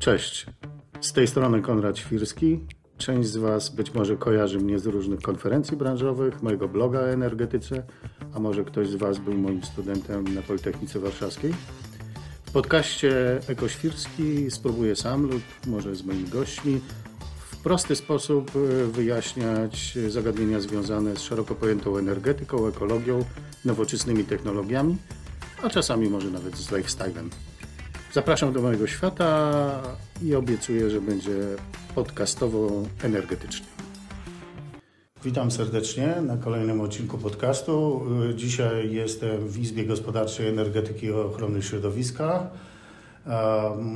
Cześć, z tej strony Konrad Świrski. Część z Was być może kojarzy mnie z różnych konferencji branżowych, mojego bloga o energetyce, a może ktoś z Was był moim studentem na Politechnice Warszawskiej. W podcaście Ekoświrski spróbuję sam lub może z moimi gośćmi w prosty sposób wyjaśniać zagadnienia związane z szeroko pojętą energetyką, ekologią, nowoczesnymi technologiami, a czasami może nawet z lifestylem. Zapraszam do mojego świata i obiecuję, że będzie podcastowo energetycznie. Witam serdecznie na kolejnym odcinku podcastu. Dzisiaj jestem w Izbie Gospodarczej Energetyki i Ochrony Środowiska.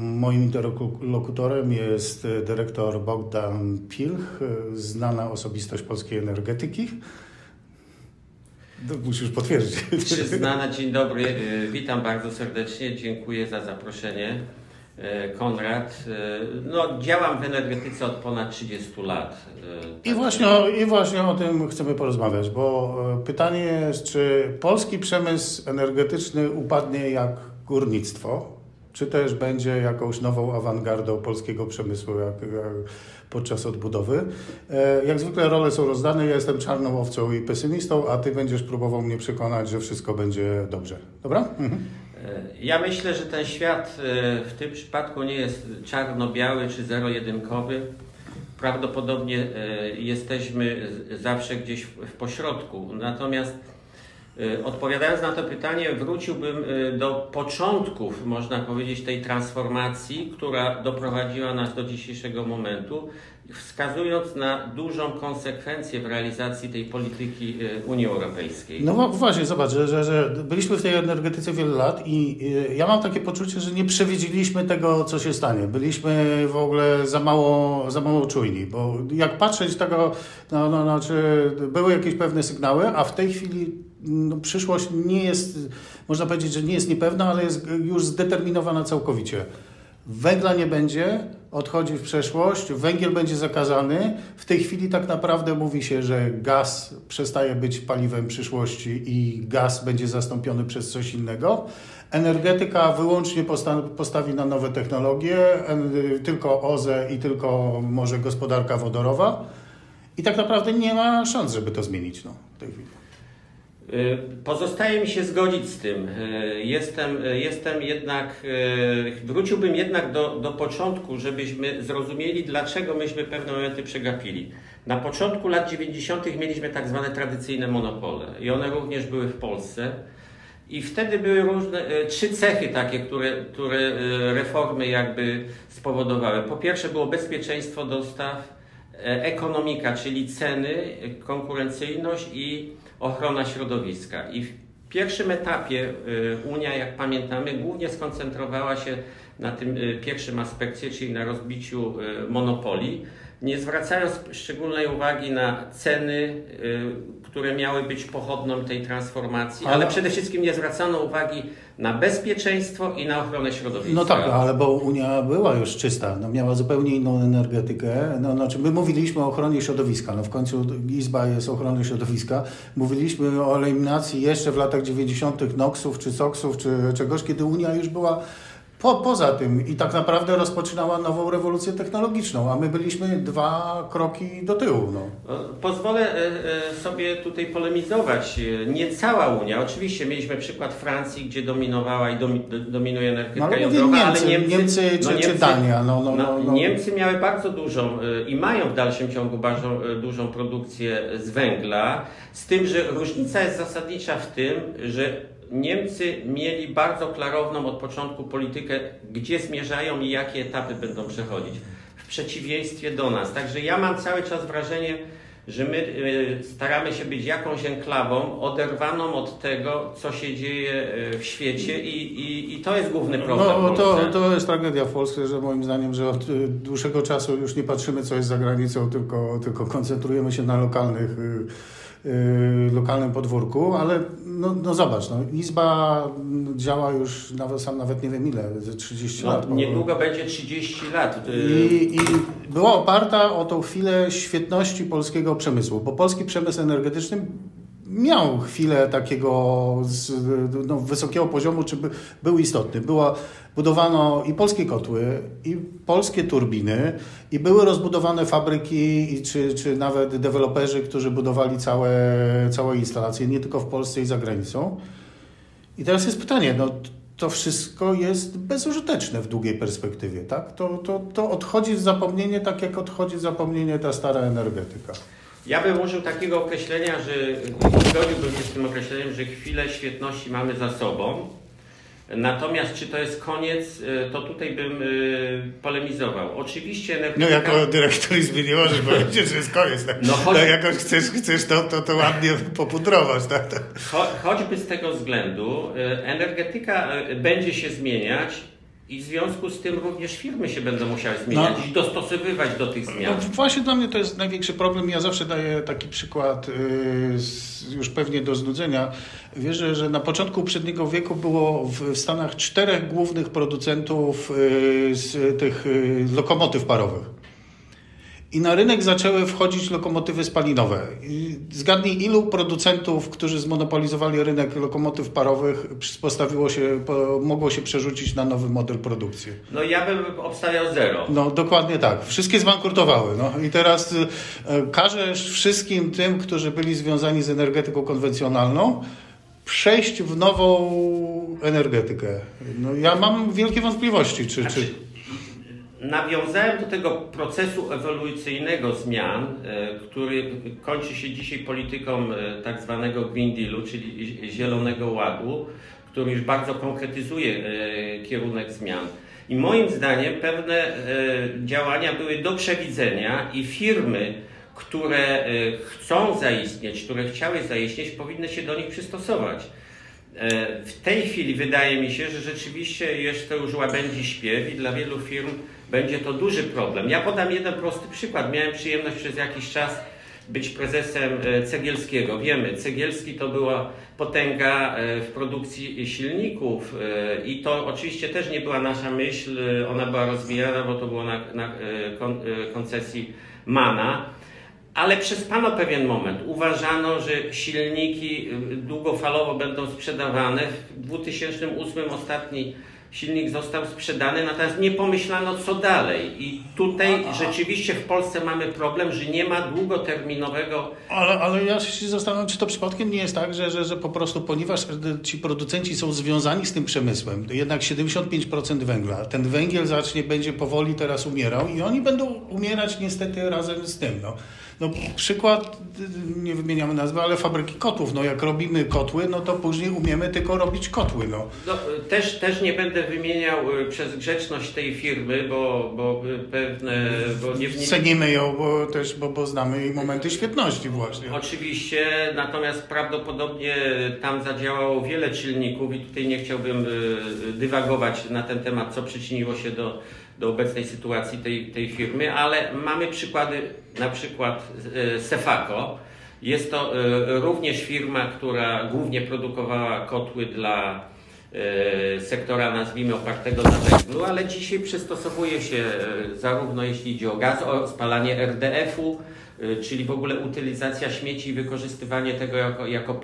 Moim interlokutorem jest dyrektor Bogdan Pilch, znana osobistość polskiej energetyki. To musisz potwierdzić. Przyznana, dzień dobry. Y, witam bardzo serdecznie. Dziękuję za zaproszenie. Y, Konrad. Y, no, działam w energetyce od ponad 30 lat. I właśnie, I właśnie o tym chcemy porozmawiać, bo pytanie jest, czy polski przemysł energetyczny upadnie jak górnictwo, czy też będzie jakąś nową awangardą polskiego przemysłu jak, jak podczas odbudowy. E, jak zwykle role są rozdane, ja jestem czarną owcą i pesymistą, a ty będziesz próbował mnie przekonać, że wszystko będzie dobrze. Dobra? Mhm. E, ja myślę, że ten świat e, w tym przypadku nie jest czarno-biały czy zero-jedynkowy. Prawdopodobnie jesteśmy zawsze gdzieś w pośrodku. Natomiast odpowiadając na to pytanie, wróciłbym y, do początków, można powiedzieć, tej transformacji, która doprowadziła nas do dzisiejszego momentu, wskazując na dużą konsekwencję w realizacji tej polityki y, Unii Europejskiej. No właśnie, zobacz, że, że, że byliśmy w tej energetyce wiele lat i ja mam takie poczucie, że nie przewidzieliśmy tego, co się stanie. Byliśmy w ogóle za mało, za mało czujni, bo jak patrzeć tego, no, no, znaczy były jakieś pewne sygnały, a w tej chwili no, przyszłość nie jest, można powiedzieć, że nie jest niepewna, ale jest już zdeterminowana całkowicie. Węgla nie będzie, odchodzi w przeszłość, węgiel będzie zakazany. W tej chwili tak naprawdę mówi się, że gaz przestaje być paliwem przyszłości i gaz będzie zastąpiony przez coś innego. Energetyka wyłącznie postawi na nowe technologie, tylko OZE i tylko może gospodarka wodorowa. I tak naprawdę nie ma szans, żeby to zmienić no, w tej chwili. Y, pozostaje mi się zgodzić z tym. Y, jestem, y, jestem jednak, wróciłbym jednak do, do początku, żebyśmy zrozumieli, dlaczego myśmy pewne momenty przegapili. Na początku lat 90. mieliśmy tak zwane tradycyjne monopole i one również były w Polsce. I wtedy były różne, trzy cechy takie, które, które reformy jakby spowodowały. Po pierwsze było bezpieczeństwo dostaw, ekonomika, czyli ceny, konkurencyjność i ochrona środowiska. I w pierwszym etapie y, Unia, jak pamiętamy, głównie skoncentrowała się na tym y, pierwszym aspekcie, czyli na rozbiciu y, monopolii, nie zwracając szczególnej uwagi na ceny, które miały być pochodną tej transformacji, ale, ale przede wszystkim nie zwracano uwagi na bezpieczeństwo i na ochronę środowiska. No tak, ale bo Unia była już czysta, no miała zupełnie inną energetykę. No, znaczy my mówiliśmy o ochronie środowiska, no w końcu Izba jest ochrony środowiska. Mówiliśmy o eliminacji jeszcze w latach 90. NOXów czy SOXów czy czegoś, kiedy Unia już była po, poza tym i tak naprawdę rozpoczynała nową rewolucję technologiczną, a my byliśmy dwa kroki do tyłu. No. Pozwolę e, e, sobie tutaj polemizować. Nie cała Unia. Oczywiście mieliśmy przykład Francji, gdzie dominowała i dominuje energetyka no, jądrowa, ale Niemcy, Niemcy, czy, no, Niemcy, czy Dania. No, no, no, no, Niemcy miały bardzo dużą e, i mają w dalszym ciągu bardzo dużą produkcję z węgla, z tym, że różnica jest zasadnicza w tym, że Niemcy mieli bardzo klarowną od początku politykę, gdzie zmierzają i jakie etapy będą przechodzić. W przeciwieństwie do nas. Także ja mam cały czas wrażenie, że my y, staramy się być jakąś enklawą oderwaną od tego, co się dzieje y, w świecie i, i, i to jest główny problem. No, to, to jest tragedia w Polsce, że moim zdaniem, że od y, dłuższego czasu już nie patrzymy, co jest za granicą, tylko, tylko koncentrujemy się na lokalnych Y, lokalnym podwórku, ale no, no zobacz, no, Izba działa już nawet, sam nawet nie wiem ile, ze 30 no, lat. Bo... Niedługo będzie 30 lat. I, I była oparta o tą chwilę świetności polskiego przemysłu, bo polski przemysł energetyczny miał chwilę takiego z, no, wysokiego poziomu, czy by, był istotny. Była, budowano i polskie kotły, i polskie turbiny, i były rozbudowane fabryki, i czy, czy nawet deweloperzy, którzy budowali całe, całe instalacje, nie tylko w Polsce i za granicą. I teraz jest pytanie, no to wszystko jest bezużyteczne w długiej perspektywie, tak? To, to, to odchodzi w zapomnienie, tak jak odchodzi w zapomnienie ta stara energetyka. Ja bym użył takiego określenia, że zgodziłbym się z tym określeniem, że chwilę świetności mamy za sobą. Natomiast czy to jest koniec, y, to tutaj bym y, polemizował. Oczywiście energetyka... No jako dyrektor Izby nie możesz powiedzieć, że jest koniec. Tak? No, choć... no jakoś chcesz, chcesz to, to, to ładnie popudrować. Tak? Cho, choćby z tego względu y, energetyka będzie się zmieniać i w związku z tym również firmy się będą musiały zmieniać no, i dostosowywać do tych zmian. No właśnie dla mnie to jest największy problem. Ja zawsze daję taki przykład yy, już pewnie do znudzenia. Wierzę, że na początku poprzedniego wieku było w Stanach czterech głównych producentów z tych yy, lokomotyw parowych. I na rynek zaczęły wchodzić lokomotywy spalinowe. Zgadnij, ilu producentów, którzy zmonopolizowali rynek lokomotyw parowych, postawiło się, mogło się przerzucić na nowy model produkcji? No ja bym obstawiał zero. No dokładnie tak. Wszystkie zbankrutowały. No i teraz y, każesz wszystkim tym, którzy byli związani z energetyką konwencjonalną, przejść w nową energetykę. No ja mam wielkie wątpliwości, czy... Znaczy... czy nawiązałem do tego procesu ewolucyjnego zmian, e, który kończy się dzisiaj polityką e, tak zwanego Green Dealu, czyli Zielonego Ładu, który już bardzo konkretyzuje e, kierunek zmian. I moim zdaniem pewne działania były do przewidzenia i firmy, które chcą zaistnieć, które chciały zaistnieć, powinny się do nich przystosować. W tej chwili wydaje mi się, że rzeczywiście jest to już łabędzi śpiew i dla wielu firm będzie to duży problem. Ja podam jeden prosty przykład. Miałem przyjemność przez jakiś czas być prezesem e, Cegielskiego. Wiemy, Cegielski to była potęga e, w produkcji silników e, i to oczywiście też nie była nasza myśl, ona była rozwijana, bo to było na, na koncesji MANA. Ale przespano pewien moment. Uważano, że silniki długofalowo będą sprzedawane. W 2008 ostatni silnik został sprzedany, natomiast nie pomyślano co dalej. I tutaj rzeczywiście w Polsce mamy problem, że nie ma długoterminowego. Ale, ale ja się zastanawiam, czy to przypadkiem nie jest tak, że, że, że po prostu ponieważ ci producenci są związani z tym przemysłem, to jednak 75% węgla, ten węgiel zacznie, będzie powoli teraz umierał i oni będą umierać niestety razem z tym. No. No, przykład, nie wymieniamy nazwy, ale fabryki kotłów. No, jak robimy kotły, no to później umiemy tylko robić kotły. No. no też, też nie będę wymieniał y, przez grzeczność tej firmy, bo, bo pewne... Bo nie. Cenimy ją, bo też bo, bo znamy jej momenty świetności właśnie. Oczywiście, natomiast prawdopodobnie tam zadziałało wiele czynników i tutaj nie chciałbym y, dywagować na ten temat, co przyczyniło się do do obecnej sytuacji tej, tej firmy, ale mamy przykłady, na przykład e, Sefaco. Jest to e, również firma, która głównie produkowała kotły dla e, sektora, nazwijmy, opartego na węglu, ale dzisiaj przystosowuje się zarówno jeśli idzie o gaz, o spalanie RDF-u, czyli w ogóle utylizacja śmieci i wykorzystywanie tego jako, jako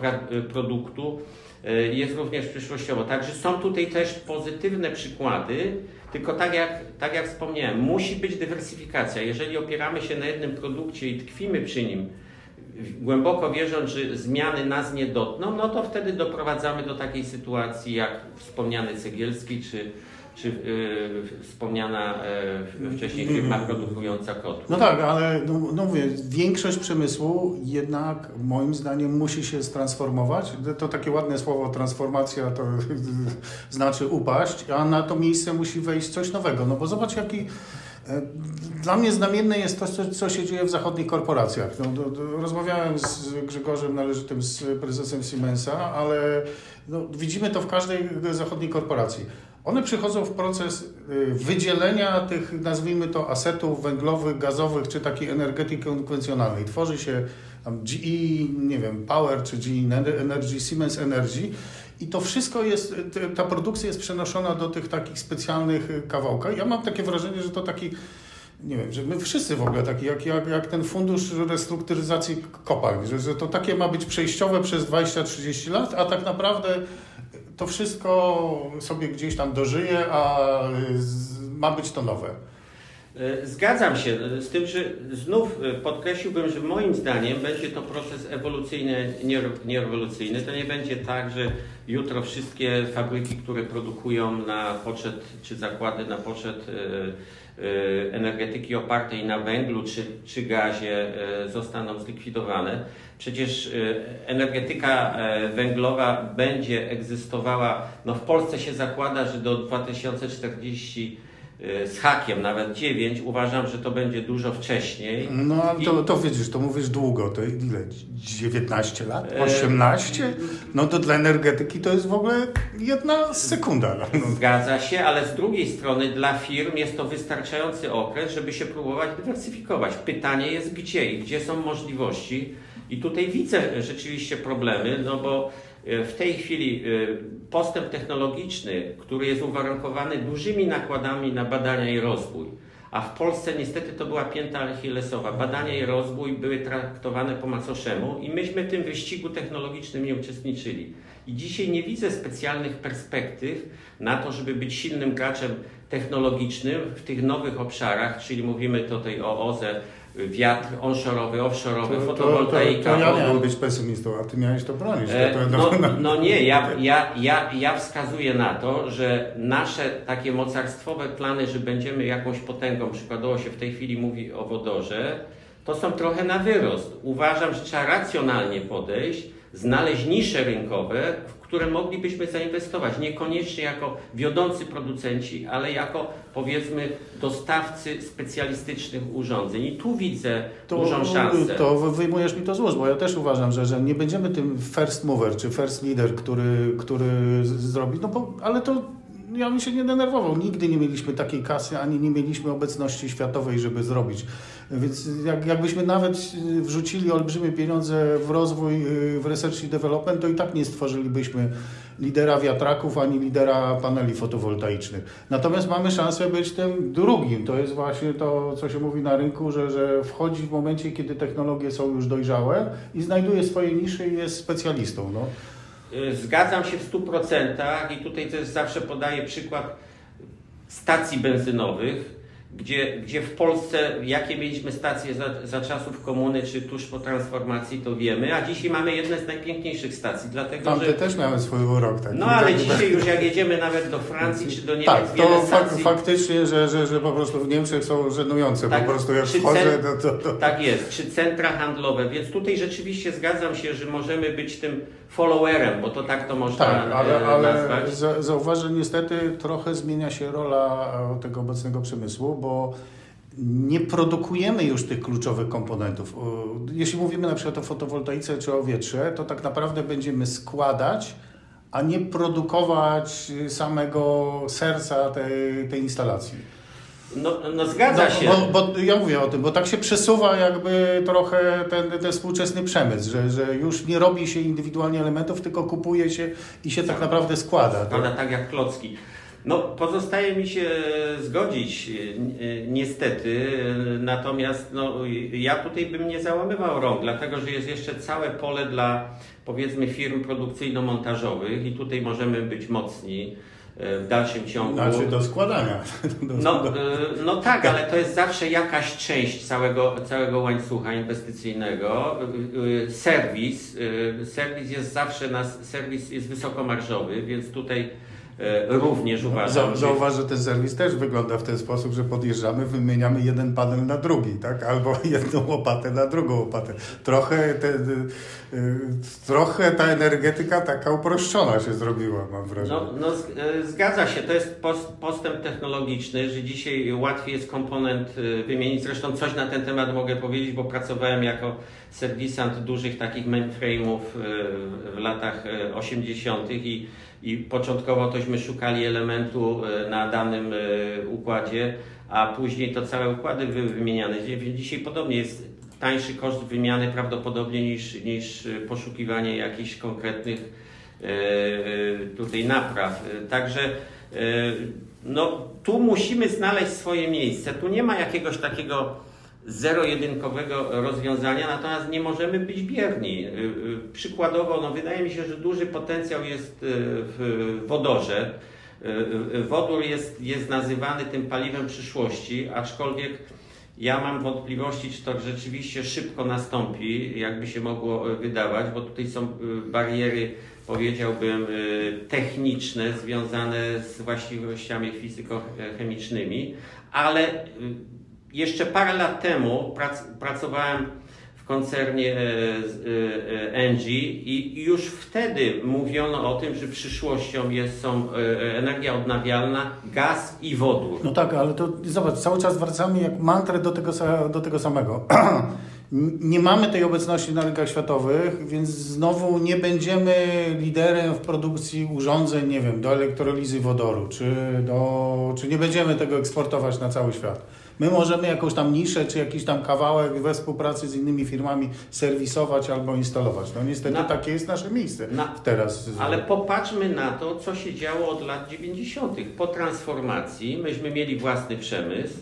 produktu jest również przyszłościowo. Także są tutaj też pozytywne przykłady, tylko tak jak, tak jak wspomniałem, musi być dywersyfikacja. Jeżeli opieramy się na jednym produkcie i tkwimy przy nim, głęboko wierząc, że zmiany nas nie dotkną, no to wtedy doprowadzamy do takiej sytuacji jak wspomniany Cegielski czy, czy yy, wspomniana yy, wcześniej firma produkująca kotły. No tak, ale no, no mówię, większość przemysłu jednak moim zdaniem musi się transformować. To takie ładne słowo transformacja to znaczy upaść, a na to miejsce musi wejść coś nowego. No bo zobacz jaki e, dla mnie znamienne jest to, co, co się dzieje w zachodnich korporacjach. No, do, do, rozmawiałem z Grzegorzem Należytym, z prezesem Siemensa, ale no, widzimy to w każdej zachodniej korporacji one przychodzą w proces y, wydzielenia tych, nazwijmy to, asetów węglowych, gazowych, czy takiej energetyki konwencjonalnej. Tworzy się tam GE, nie wiem, Power, czy GE Energy, Siemens Energy i to wszystko jest, ta produkcja jest przenoszona do tych takich specjalnych kawałkach. Ja mam takie wrażenie, że to taki nie wiem, że my wszyscy w ogóle taki, jak, jak, jak ten fundusz restrukturyzacji kopalń, że, że to takie ma być przejściowe przez 20-30 lat, a tak naprawdę to wszystko sobie gdzieś tam dożyje, a ma być to nowe. E, zgadzam się z tym, że znów e, podkreśliłbym, że moim zdaniem będzie to proces ewolucyjny, nie rewolucyjny. To nie będzie tak, że jutro wszystkie fabryki, które produkują na poczet, czy zakłady na poczet e, energetyki opartej na węglu czy, czy gazie zostaną zlikwidowane. Przecież energetyka węglowa będzie egzystowała, no w Polsce się zakłada, że do 2040 Y, z hakiem, nawet 9, uważam, że to będzie dużo wcześniej. No ale to, to widzisz, to mówisz długo, to ile? 19 lat? 18? E, no to dla energetyki to jest w ogóle jedna sekunda. No. Zgadza się, ale z drugiej strony dla firm jest to wystarczający okres, żeby się próbować dywersyfikować. Pytanie jest gdzie i gdzie są możliwości. I tutaj widzę rzeczywiście problemy, no bo w tej chwili e, postęp technologiczny, który jest uwarunkowany dużymi nakładami na badania i rozwój, a w Polsce niestety to była pięta achillesowa. Badania i rozwój były traktowane po macoszemu i myśmy w tym wyścigu technologicznym nie uczestniczyli. I dzisiaj nie widzę specjalnych perspektyw na to, żeby być silnym graczem technologicznym w tych nowych obszarach, czyli mówimy tutaj o OZE, wiatr onshore'owy, offshore'owy, to, fotowoltaika. To, to, to ja miałem być pesymistą, a ty miałeś to bronić. E, to, no, no, nie, ja, ja, ja, ja wskazuję na to, że nasze takie mocarstwowe plany, że będziemy jakąś potęgą, przykładowo się w tej chwili mówi o wodorze, to są trochę na wyrost. Uważam, że trzeba racjonalnie podejść, znaleźć nisze rynkowe, w które moglibyśmy zainwestować. Niekoniecznie jako wiodący producenci, ale jako powiedzmy dostawcy specjalistycznych urządzeń. I tu widzę to, dużą szansę. To wyjmujesz mi to z ust, bo ja też uważam, że, że nie będziemy tym first mover czy first leader, który, który zrobi, no bo, ale to ja bym się nie denerwował. Nigdy nie mieliśmy takiej kasy, ani nie mieliśmy obecności światowej, żeby zrobić. Więc jak, jakbyśmy nawet wrzucili olbrzymie pieniądze w rozwój, w research i development, to i tak nie stworzylibyśmy lidera wiatraków, ani lidera paneli fotowoltaicznych. Natomiast mamy szansę być tym drugim. To jest właśnie to, co się mówi na rynku, że, że wchodzi w momencie, kiedy technologie są już dojrzałe i znajduje swoje nisze i jest specjalistą. No. Y, zgadzam się w 100% i tutaj też zawsze podaję przykład stacji benzynowych gdzie, gdzie w Polsce, jakie mieliśmy stacje za, za czasów komuny, czy tuż po transformacji, to wiemy, a dzisiaj mamy jedne z najpiękniejszych stacji, dlatego Tamte że... też miały swój urok. Taki, no ale taki dzisiaj już jak jedziemy nawet do Francji, czy do Niemiec, Tak, to stacji... faktycznie, że, że, że po prostu w Niemczech są żenujące, tak, po prostu jak wchodzę, to, to, to... Tak jest, czy centra handlowe, więc tutaj rzeczywiście zgadzam się, że możemy być tym followerem, bo to tak to można tak, ale, e, ale nazwać. Zauważ, że niestety trochę zmienia się rola e, tego obecnego przemysłu, bo nie produkujemy już tych kluczowych komponentów. Jeśli mówimy na przykład o fotowoltaice czy o wietrze, to tak naprawdę będziemy składać, a nie produkować samego serca tej, tej instalacji. No, no zgadza no, się. Bo, bo, ja mówię o tym, bo tak się przesuwa jakby trochę ten, ten współczesny przemysł, że, że już nie robi się indywidualnie elementów, tylko kupuje się i się tak naprawdę składa. Składa tak? tak jak klocki. No, pozostaje mi się zgodzić, niestety, natomiast no, ja tutaj bym nie załamywał rąk, dlatego że jest jeszcze całe pole dla powiedzmy firm produkcyjno-montażowych i tutaj możemy być mocni w dalszym ciągu. Znaczy do składania. No, e, no tak, ale to jest zawsze jakaś część całego, całego łańcucha inwestycyjnego. E, e, serwis, serwis jest zawsze, nas, serwis jest wysokomarżowy, więc tutaj E, również uważam. Zauważ, że ten serwis też wygląda w ten sposób, że podjeżdżamy, wymieniamy jeden panel na drugi, tak? albo jedną łopatę na drugą łopatę. Trochę, te, y, trochę ta energetyka taka uproszczona się zrobiła, mam wrażenie. No, no e, zgadza się, to jest postęp technologiczny, że dzisiaj łatwiej jest komponent wymienić. Zresztą coś na ten temat mogę powiedzieć, bo pracowałem jako serwisant dużych takich mainframe'ów w latach 80. i i początkowo tośmy szukali elementu e, na danym e, układzie, a później to całe układy były wymieniane. Dzisiaj podobnie jest tańszy koszt wymiany prawdopodobnie niż, niż poszukiwanie jakichś konkretnych e, tutaj napraw. Także no tu musimy znaleźć swoje miejsce. Tu nie ma jakiegoś takiego zero-jedynkowego rozwiązania, natomiast nie możemy być bierni. Y, y, przykładowo, no wydaje mi się, że duży potencjał jest y, w wodorze. Wodór jest, jest nazywany tym paliwem przyszłości, aczkolwiek ja mam wątpliwości, czy to rzeczywiście szybko nastąpi, jakby się mogło wydawać, bo tutaj są bariery, powiedziałbym, techniczne, związane z właściwościami fizykochemicznymi, ale jeszcze parę lat temu prac, pracowałem w koncernie Engie i już wtedy mówiono o tym, że przyszłością jest, są e, energia odnawialna, gaz i wodór. No tak, ale to zobacz, cały czas wracamy jak mantrę do tego, do tego samego. nie mamy tej obecności na rynkach światowych, więc znowu nie będziemy liderem w produkcji urządzeń, nie wiem, do elektrolizy wodoru, czy, do, czy nie będziemy tego eksportować na cały świat. My możemy jakąś tam niszę, czy jakiś tam kawałek we współpracy z innymi firmami serwisować albo instalować. No niestety na, takie jest nasze miejsce na, teraz. Ale popatrzmy na to, co się działo od lat 90. Po transformacji myśmy mieli własny przemysł,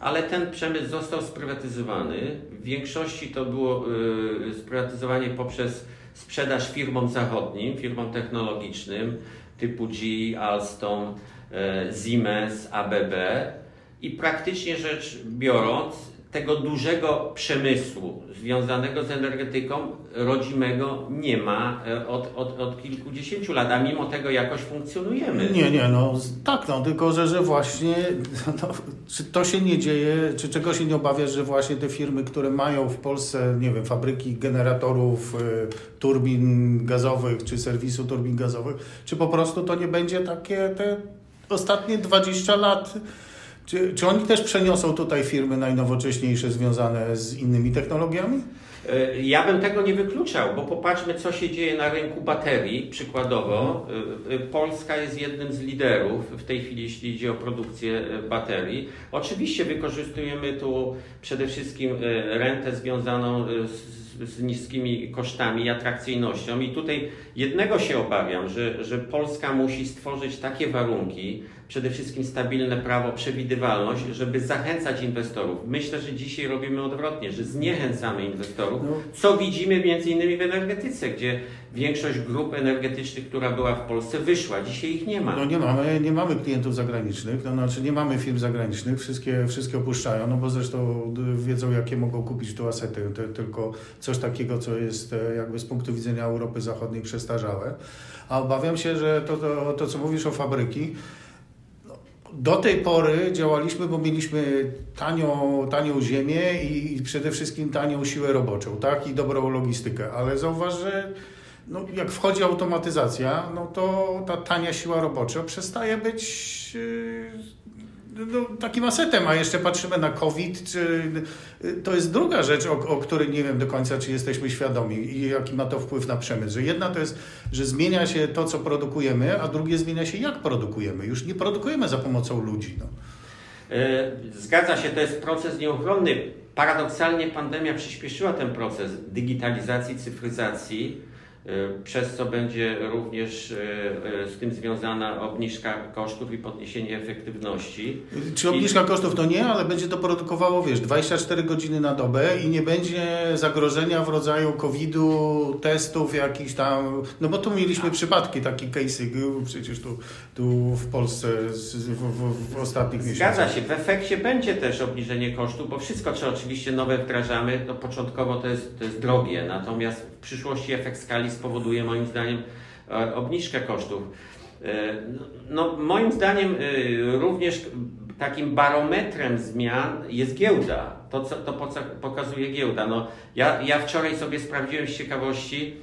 ale ten przemysł został sprywatyzowany. W większości to było y, sprywatyzowanie poprzez sprzedaż firmom zachodnim, firmom technologicznym typu GE, Alstom, y, Siemens, ABB i praktycznie rzecz biorąc, tego dużego przemysłu związanego z energetyką rodzimego nie ma e, od, od, od kilkudziesięciu lat, a mimo tego jakoś funkcjonujemy. Nie, nie, no tak, no tylko, że, że właśnie no, czy to się nie dzieje, czy czego się nie obawiasz, że właśnie te firmy, które mają w Polsce, nie wiem, fabryki generatorów, y, turbin gazowych, czy serwisu turbin gazowych, czy po prostu to nie będzie takie te ostatnie 20 lat czy, czy oni też przeniosą tutaj firmy najnowocześniejsze związane z innymi technologiami? E, ja bym tego nie wykluczał, bo popatrzmy, co się dzieje na rynku baterii. Przykładowo, e, e, Polska jest jednym z liderów w tej chwili, jeśli idzie o produkcję baterii. Oczywiście wykorzystujemy tu przede wszystkim rentę związaną z z niskimi kosztami i atrakcyjnością. I tutaj jednego się obawiam, że, że Polska musi stworzyć takie warunki, przede wszystkim stabilne prawo, przewidywalność, żeby zachęcać inwestorów. Myślę, że dzisiaj robimy odwrotnie, że zniechęcamy inwestorów, no. co widzimy między innymi w energetyce, gdzie większość grup energetycznych, która była w Polsce, wyszła. Dzisiaj ich nie ma. No nie mamy, nie mamy klientów zagranicznych, to znaczy nie mamy firm zagranicznych, wszystkie, wszystkie opuszczają, no bo zresztą wiedzą, jakie mogą kupić tu asety, to tylko coś takiego, co jest e, jakby z punktu widzenia Europy Zachodniej przestarzałe. A obawiam się, że to, to, to co mówisz o fabryki, do tej pory działaliśmy, bo mieliśmy tanią, tanią ziemię i przede wszystkim tanią siłę roboczą, tak? I dobrą logistykę, ale zauważ, że no, jak wchodzi automatyzacja, no to ta tania siła robocza przestaje być yy, no, takim asetem, a jeszcze patrzymy na COVID, czy, to jest druga rzecz, o, o, której nie wiem do końca, czy jesteśmy świadomi i jaki ma to wpływ na przemysł. Że jedna to jest, że zmienia się to, co produkujemy, a drugie zmienia się, jak produkujemy. Już nie produkujemy za pomocą ludzi. No. E, zgadza się, to jest proces nieuchronny. Paradoksalnie pandemia przyspieszyła ten proces digitalizacji, cyfryzacji przez co będzie również y, y, z tym związana obniżka kosztów i podniesienie efektywności. Czy obniżka I... kosztów to nie, ale będzie to produkowało, wiesz, 24 godziny na dobę i nie będzie zagrożenia w rodzaju COVID-u, testów jakichś tam, no bo tu mieliśmy tak. przypadki, takie case'y przecież tu, tu w Polsce w, w, w ostatnich miesiącach. Zgadza się, w efekcie będzie też obniżenie kosztów, bo wszystko, co oczywiście nowe wdrażamy, to początkowo to jest, to jest drogie, natomiast w przyszłości efekt skali spowoduje moim zdaniem e, obniżkę kosztów. E, no, moim zdaniem e, również takim barometrem zmian jest giełda. To, co, to pokazuje giełda. No, ja, ja wczoraj sobie sprawdziłem z ciekawości,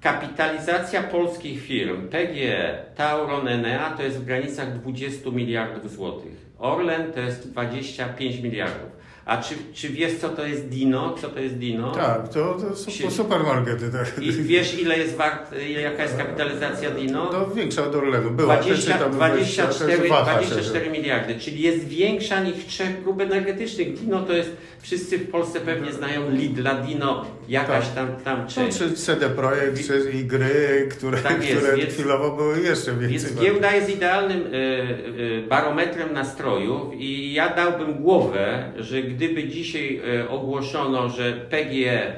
kapitalizacja polskich firm PGE, Tauron, Enea to jest w granicach 20 miliardów złotych. Orlen to jest 25 miliardów. A czy, czy wiesz, co to jest Dino? Co to jest Dino? Tak, to, to są supermarkety. Tak. I wiesz, ile jest wart, jaka jest kapitalizacja Dino? No większa od Orlenu. Była 20, też, tam 24, 20, 24 miliardy, czyli jest większa niż trzech grup energetycznych. Dino to jest, wszyscy w Polsce pewnie znają Lidla, Dino, jakaś Tak. tam, tam No, część. czy CD Projekt, czy i gry, które, Tak jest, które więc- chwilowo były jeszcze więcej. Więc giełda jest idealnym y, y, barometrem nastrojów i ja dałbym głowę, że gdyby dzisiaj y, ogłoszono, że PGE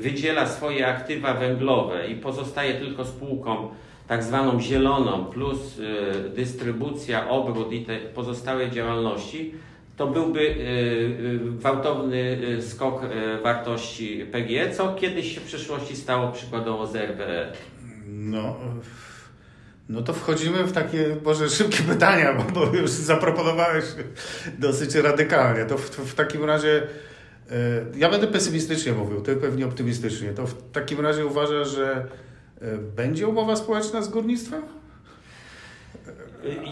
wydziela swoje aktywa węglowe i pozostaje tylko spółką tak zwaną zieloną plus dystrybucja, obrót i te pozostałe działalności, to byłby y, y, gwałtowny y, skok wartości PGE, co kiedyś się w przeszłości stało przykładowo z RWE. No, no to wchodzimy w takie, może szybkie pytania, bo, bo już zaproponowałeś dosyć radykalnie. To w, w takim razie, e, ja będę pesymistycznie mówił, ty pewnie optymistycznie. To w takim razie uważasz, że e, będzie umowa społeczna z górnictwem?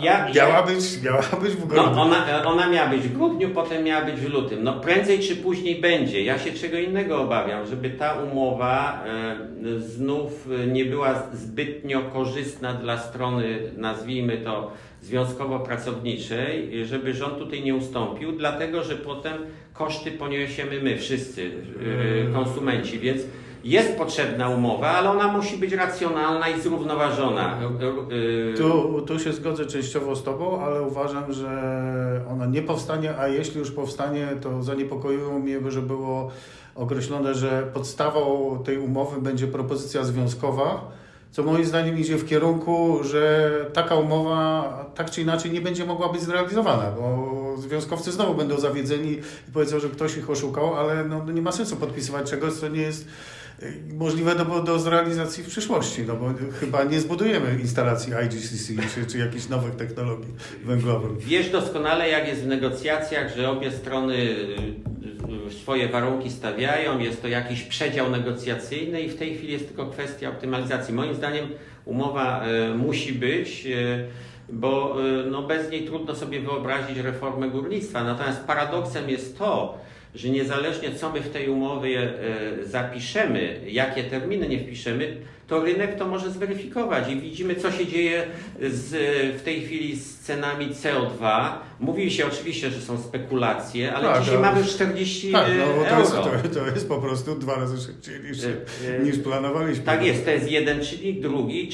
Ja, Miała być, miała być w grudniu. No, ona, ona miała być w grudniu, potem miała być w lutym. No prędzej czy później będzie. Ja się czego innego obawiam, żeby ta umowa e, znów e, nie była zbytnio korzystna dla strony, nazwijmy to, związkowo-pracowniczej, żeby rząd tutaj nie ustąpił, dlatego że potem koszty poniesiemy my wszyscy, e, konsumenci, więc jest potrzebna umowa, ale ona musi być racjonalna i zrównoważona. E, Tu, tu się zgodzę częściowo z Tobą, ale uważam, że ona nie powstanie, a jeśli już powstanie, to zaniepokoiło mnie, że było określone, że podstawą tej umowy będzie propozycja związkowa, co moim zdaniem idzie w kierunku, że taka umowa tak czy inaczej nie będzie mogła być zrealizowana, bo związkowcy znowu będą zawiedzeni i powiedzą, że ktoś ich oszukał, ale no, nie ma sensu podpisywać czegoś, co nie jest y, możliwe do, do zrealizacji w przyszłości, no bo chyba nie zbudujemy instalacji IGCC czy, czy jakichś nowych technologii węglowych. Wiesz doskonale, jak jest w negocjacjach, że obie strony y, y, swoje warunki stawiają, jest to jakiś przedział negocjacyjny i w tej chwili jest tylko kwestia optymalizacji. Moim zdaniem umowa y, musi być, y, bo y, no, bez niej trudno sobie wyobrazić reformę górnictwa. Natomiast paradoksem jest to, że niezależnie co my w tej umowie e, zapiszemy, jakie terminy nie wpiszemy, to rynek to może zweryfikować i widzimy, co się dzieje z, w tej chwili z cenami CO2. Mówi się oczywiście, że są spekulacje, ale Tak, dzisiaj ale- mamy już 40 Tak, no to jest, euro. to, to jest po prostu dwa razy szybciej niż, E, e, niż planowaliśmy. Tak jest, to jest jeden czynnik. Drugi,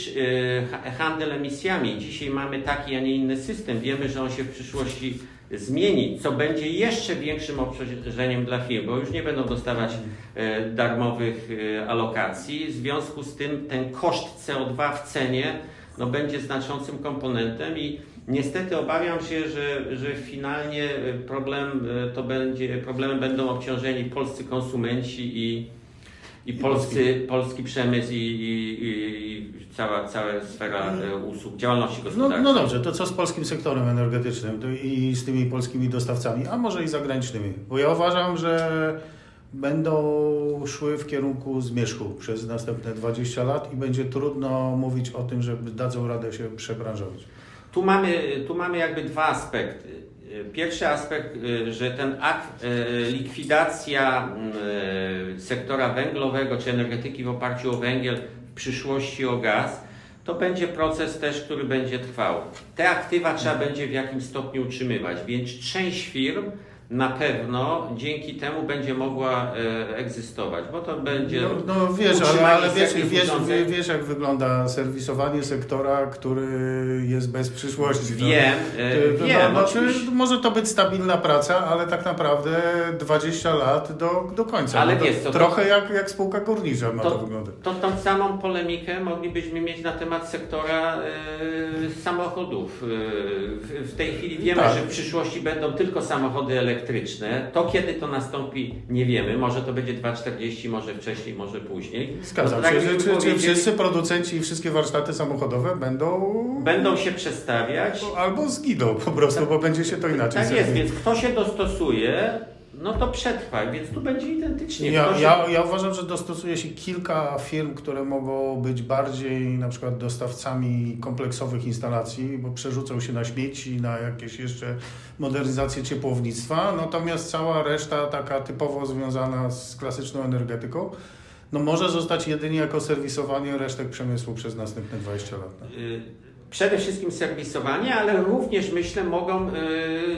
handel emisjami. Dzisiaj mamy taki, a nie inny system. Wiemy, że on się w przyszłości zmieni, co będzie jeszcze większym obciążeniem dla firm, bo już nie będą dostawać e, darmowych e, alokacji. W związku z tym ten koszt CO2 w cenie no, będzie znaczącym komponentem i niestety obawiam się, że, że finalnie e, problem to będzie, problemem będą obciążeni polscy konsumenci i i polscy, polski przemysł i, i, i cała, cała sfera e, usług, działalności No, gospodarczej. no dobrze, to co z polskim sektorem energetycznym i z tymi polskimi dostawcami, a może i zagranicznymi? Bo ja uważam, że będą szły w kierunku zmierzchu przez następne 20 lat i będzie trudno mówić o tym, że dadzą radę się przebranżować. Tu mamy, tu mamy jakby dwa aspekty. Pierwszy aspekt, y, że ten akt y, likwidacja y, sektora węglowego czy energetyki w oparciu o węgiel, w przyszłości o gaz, to będzie proces też, który będzie trwał. Te aktywa trzeba będzie w jakimś stopniu utrzymywać, więc część firm na pewno dzięki temu będzie mogła e, egzystować, bo to będzie No, no wiesz, ale, ale wiesz, wiesz, wiesz, jak wygląda serwisowanie sektora, który jest bez przyszłości. no. Wiem, e, To- to- wiem, no, oczywiście. może to być stabilna praca, ale tak naprawdę 20 lat do, do końca. Ale no to wiesz to- trochę jak, jak spółka górnicza ma to, To, wyglądać. to tą samą polemikę moglibyśmy mieć na temat sektora e, samochodów. E, w, w tej chwili wiemy, Tak. że w przyszłości będą tylko samochody elektryczne. To kiedy to nastąpi, nie wiemy. Może to będzie 2,40, może wcześniej, może później. Zgadzam No, tak się, że czy, czy wszyscy producenci i wszystkie warsztaty samochodowe będą... Będą się przestawiać. Albo zginą po prostu, bo będzie się to inaczej Tak jest, więc kto się dostosuje, no to przetrwa, więc tu będzie identycznie. Ja, Ktoś- ja, ja uważam, że dostosuje się kilka firm, które mogą być bardziej na przykład dostawcami kompleksowych instalacji, bo przerzucą się na śmieci, na jakieś jeszcze modernizację ciepłownictwa, natomiast cała reszta taka typowo związana z klasyczną energetyką, no może zostać jedynie jako serwisowanie resztek przemysłu przez następne 20 lat. Y, Przede wszystkim serwisowanie, ale również myślę mogą y,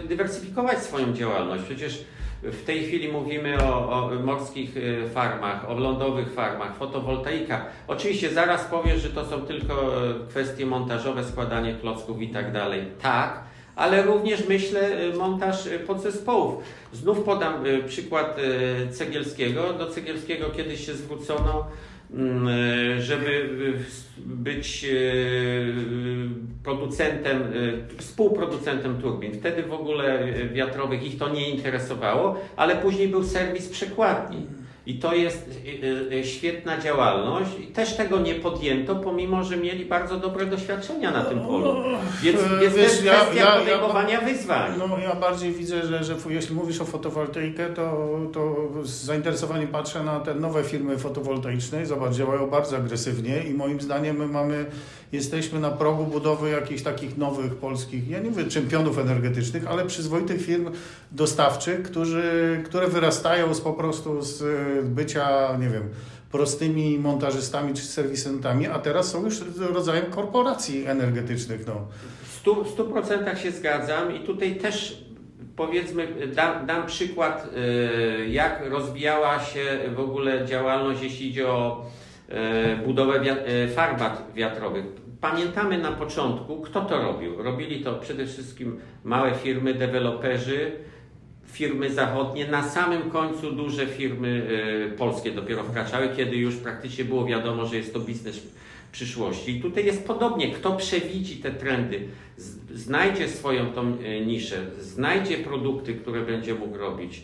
dywersyfikować swoją działalność. Przecież w tej chwili mówimy o, o morskich y, farmach, o lądowych farmach, fotowoltaika. Oczywiście zaraz powiesz, że to są tylko y, kwestie montażowe, składanie klocków i tak dalej. Tak, ale również myślę y, montaż y, podzespołów. Znów podam przykład Cegielskiego. Do Cegielskiego kiedyś się zwrócono e, żeby e, s- być e, producentem, e, współproducentem turbin. Wtedy w ogóle e, wiatrowych ich to nie interesowało, ale później był serwis przekładni. I to jest e, e, świetna działalność. I też tego nie podjęto, pomimo że mieli bardzo dobre doświadczenia na tym polu. Więc, E, to wiesz, jest ja- kwestia ja- ja- podejmowania wyzwań. No ja bardziej widzę, że, że jeśli mówisz o fotowoltaikę, to, to z zainteresowaniem patrzę na te nowe firmy fotowoltaiczne. Zobacz, działają bardzo agresywnie i moim zdaniem my mamy, jesteśmy na progu budowy jakichś takich nowych polskich, ja nie mówię czempionów energetycznych, ale przyzwoitych firm dostawczych, którzy, które wyrastają z po prostu z bycia, nie wiem, prostymi montażystami czy serwisantami, a teraz są już rodzajem korporacji energetycznych. No. W stu, w stu procentach się zgadzam i tutaj też powiedzmy, dam, dam przykład, y, jak rozwijała się w ogóle działalność, jeśli idzie o y, budowę y, farm wiat- wiatrowych. Pamiętamy na początku, kto to robił. Robili to przede wszystkim małe firmy, deweloperzy, firmy zachodnie, na samym końcu duże firmy y, polskie dopiero wkraczały, kiedy już praktycznie było wiadomo, że jest to biznes przyszłości. I tutaj jest podobnie, kto przewidzi te trendy, znajdzie swoją tą y, niszę, znajdzie produkty, które będzie mógł robić,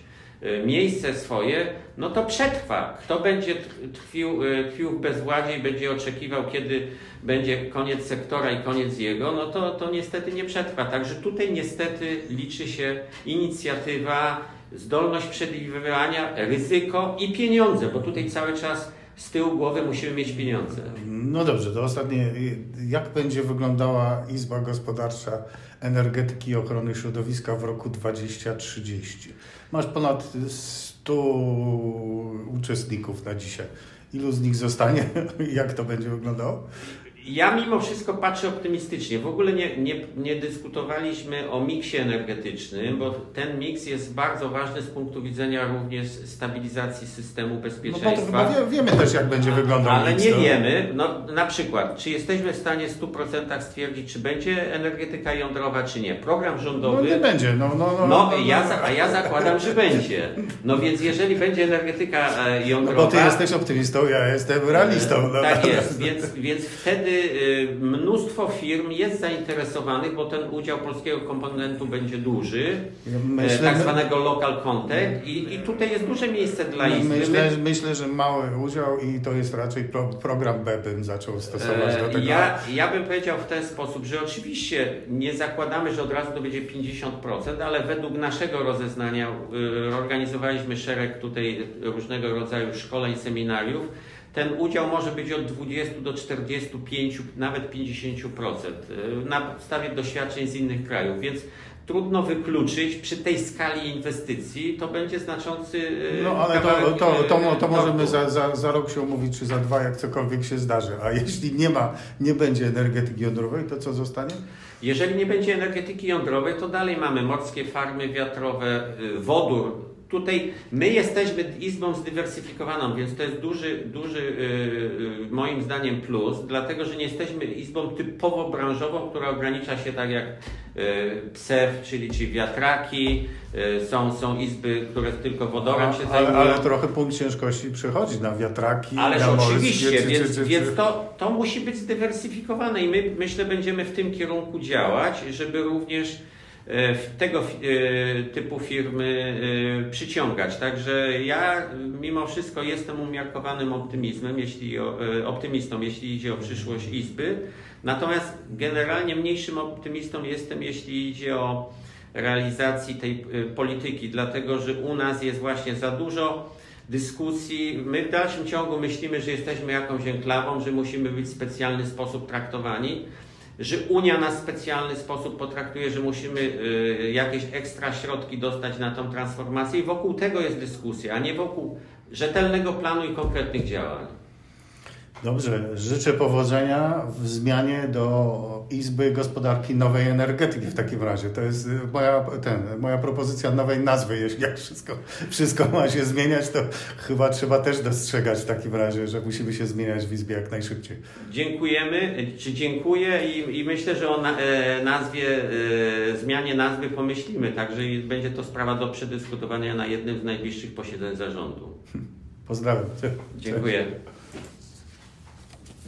miejsce swoje, no to przetrwa. Kto będzie tkwił, y, tkwił w bezładzie i będzie oczekiwał, kiedy będzie koniec sektora i koniec jego, no to, to niestety nie przetrwa. Także tutaj niestety liczy się inicjatywa, zdolność przewidywania, ryzyko i pieniądze, bo tutaj cały czas z tyłu głowy musimy mieć pieniądze. No dobrze, to ostatnie. Jak będzie wyglądała Izba Gospodarcza Energetyki i Ochrony Środowiska w roku 2030? Masz ponad 100 uczestników na dzisiaj. Ilu z nich zostanie? Jak to będzie wyglądało? Ja mimo wszystko patrzę optymistycznie. W ogóle nie, nie, nie dyskutowaliśmy o miksie energetycznym, bo ten miks jest bardzo ważny z punktu widzenia również stabilizacji systemu No bo to bezpieczeństwa. chyba wie, wiemy też, jak będzie wyglądał Ale miks, nie no. wiemy, no, na przykład, czy jesteśmy w stanie w 100% stwierdzić, czy będzie energetyka jądrowa, czy nie. Program No rządowy. nie będzie. No, no, no, No, no, ja, no. za- a ja zakładam, że będzie. No więc jeżeli będzie energetyka e, No jądrowa. bo ty jesteś optymistą, ja jestem realistą. No. Tak jest, więc, więc wtedy mnóstwo firm jest zainteresowanych, bo ten udział polskiego komponentu będzie duży, Myślę, e, tak zwanego local content i, i tutaj jest duże miejsce dla Izby. Myślę, My- myślę, że mały udział i to jest raczej pro, program B bym zaczął stosować do E, tego. Ja, ja bym powiedział w ten sposób, że oczywiście nie zakładamy, że od razu to będzie 50%, ale według naszego rozeznania y, organizowaliśmy szereg tutaj różnego rodzaju szkoleń, seminariów. Ten udział może być od 20 do 45, nawet 50% y, na podstawie doświadczeń z innych krajów, więc trudno wykluczyć przy tej skali inwestycji to będzie znaczący. y, No ale to, to, to, to, y, możemy za, za, za rok się umówić, czy za dwa, jak cokolwiek się zdarzy. A jeśli nie ma, nie będzie energetyki jądrowej, to co zostanie? Jeżeli nie będzie energetyki jądrowej, to dalej mamy morskie farmy wiatrowe, wodór. Tutaj my jesteśmy izbą zdywersyfikowaną, więc to jest duży, duży y, y, moim zdaniem plus, dlatego że nie jesteśmy izbą typowo branżową, która ogranicza się tak jak y, PSEW, czyli, czyli wiatraki, są, są izby, które tylko wodorem się ale, zajmują. ale trochę punkt ciężkości przychodzi na wiatraki, Ależ na oczywiście, czy- czy- więc, czy- czy- więc to, to musi być zdywersyfikowane i my myślę będziemy w tym kierunku działać, żeby również tego e, typu firmy e, przyciągać. Także ja mimo wszystko jestem umiarkowanym optymizmem, jeśli o, e, optymistą, jeśli idzie o przyszłość Izby. Natomiast generalnie mniejszym optymistą jestem, jeśli idzie o realizacji tej polityki, dlatego że u nas jest właśnie za dużo dyskusji. My w dalszym ciągu myślimy, że jesteśmy jakąś enklawą, że musimy być w specjalny sposób traktowani, że Unia nas w specjalny sposób potraktuje, że musimy y, jakieś ekstra środki dostać na tą transformację i wokół tego jest dyskusja, a nie wokół rzetelnego planu i konkretnych działań. Dobrze, życzę powodzenia w zmianie do Izby Gospodarki Nowej Energetyki w takim razie. To jest y, moja, ten, moja propozycja nowej nazwy. Jeśli jak wszystko, wszystko ma się zmieniać, to chyba trzeba też dostrzegać w takim razie, że musimy się zmieniać w Izbie jak najszybciej. Dziękujemy, czy dziękuję i, i myślę, że o na, e, nazwie, e, zmianie nazwy pomyślimy, także będzie to sprawa do przedyskutowania na jednym z najbliższych posiedzeń zarządu. Pozdrawiam. Dziękuję.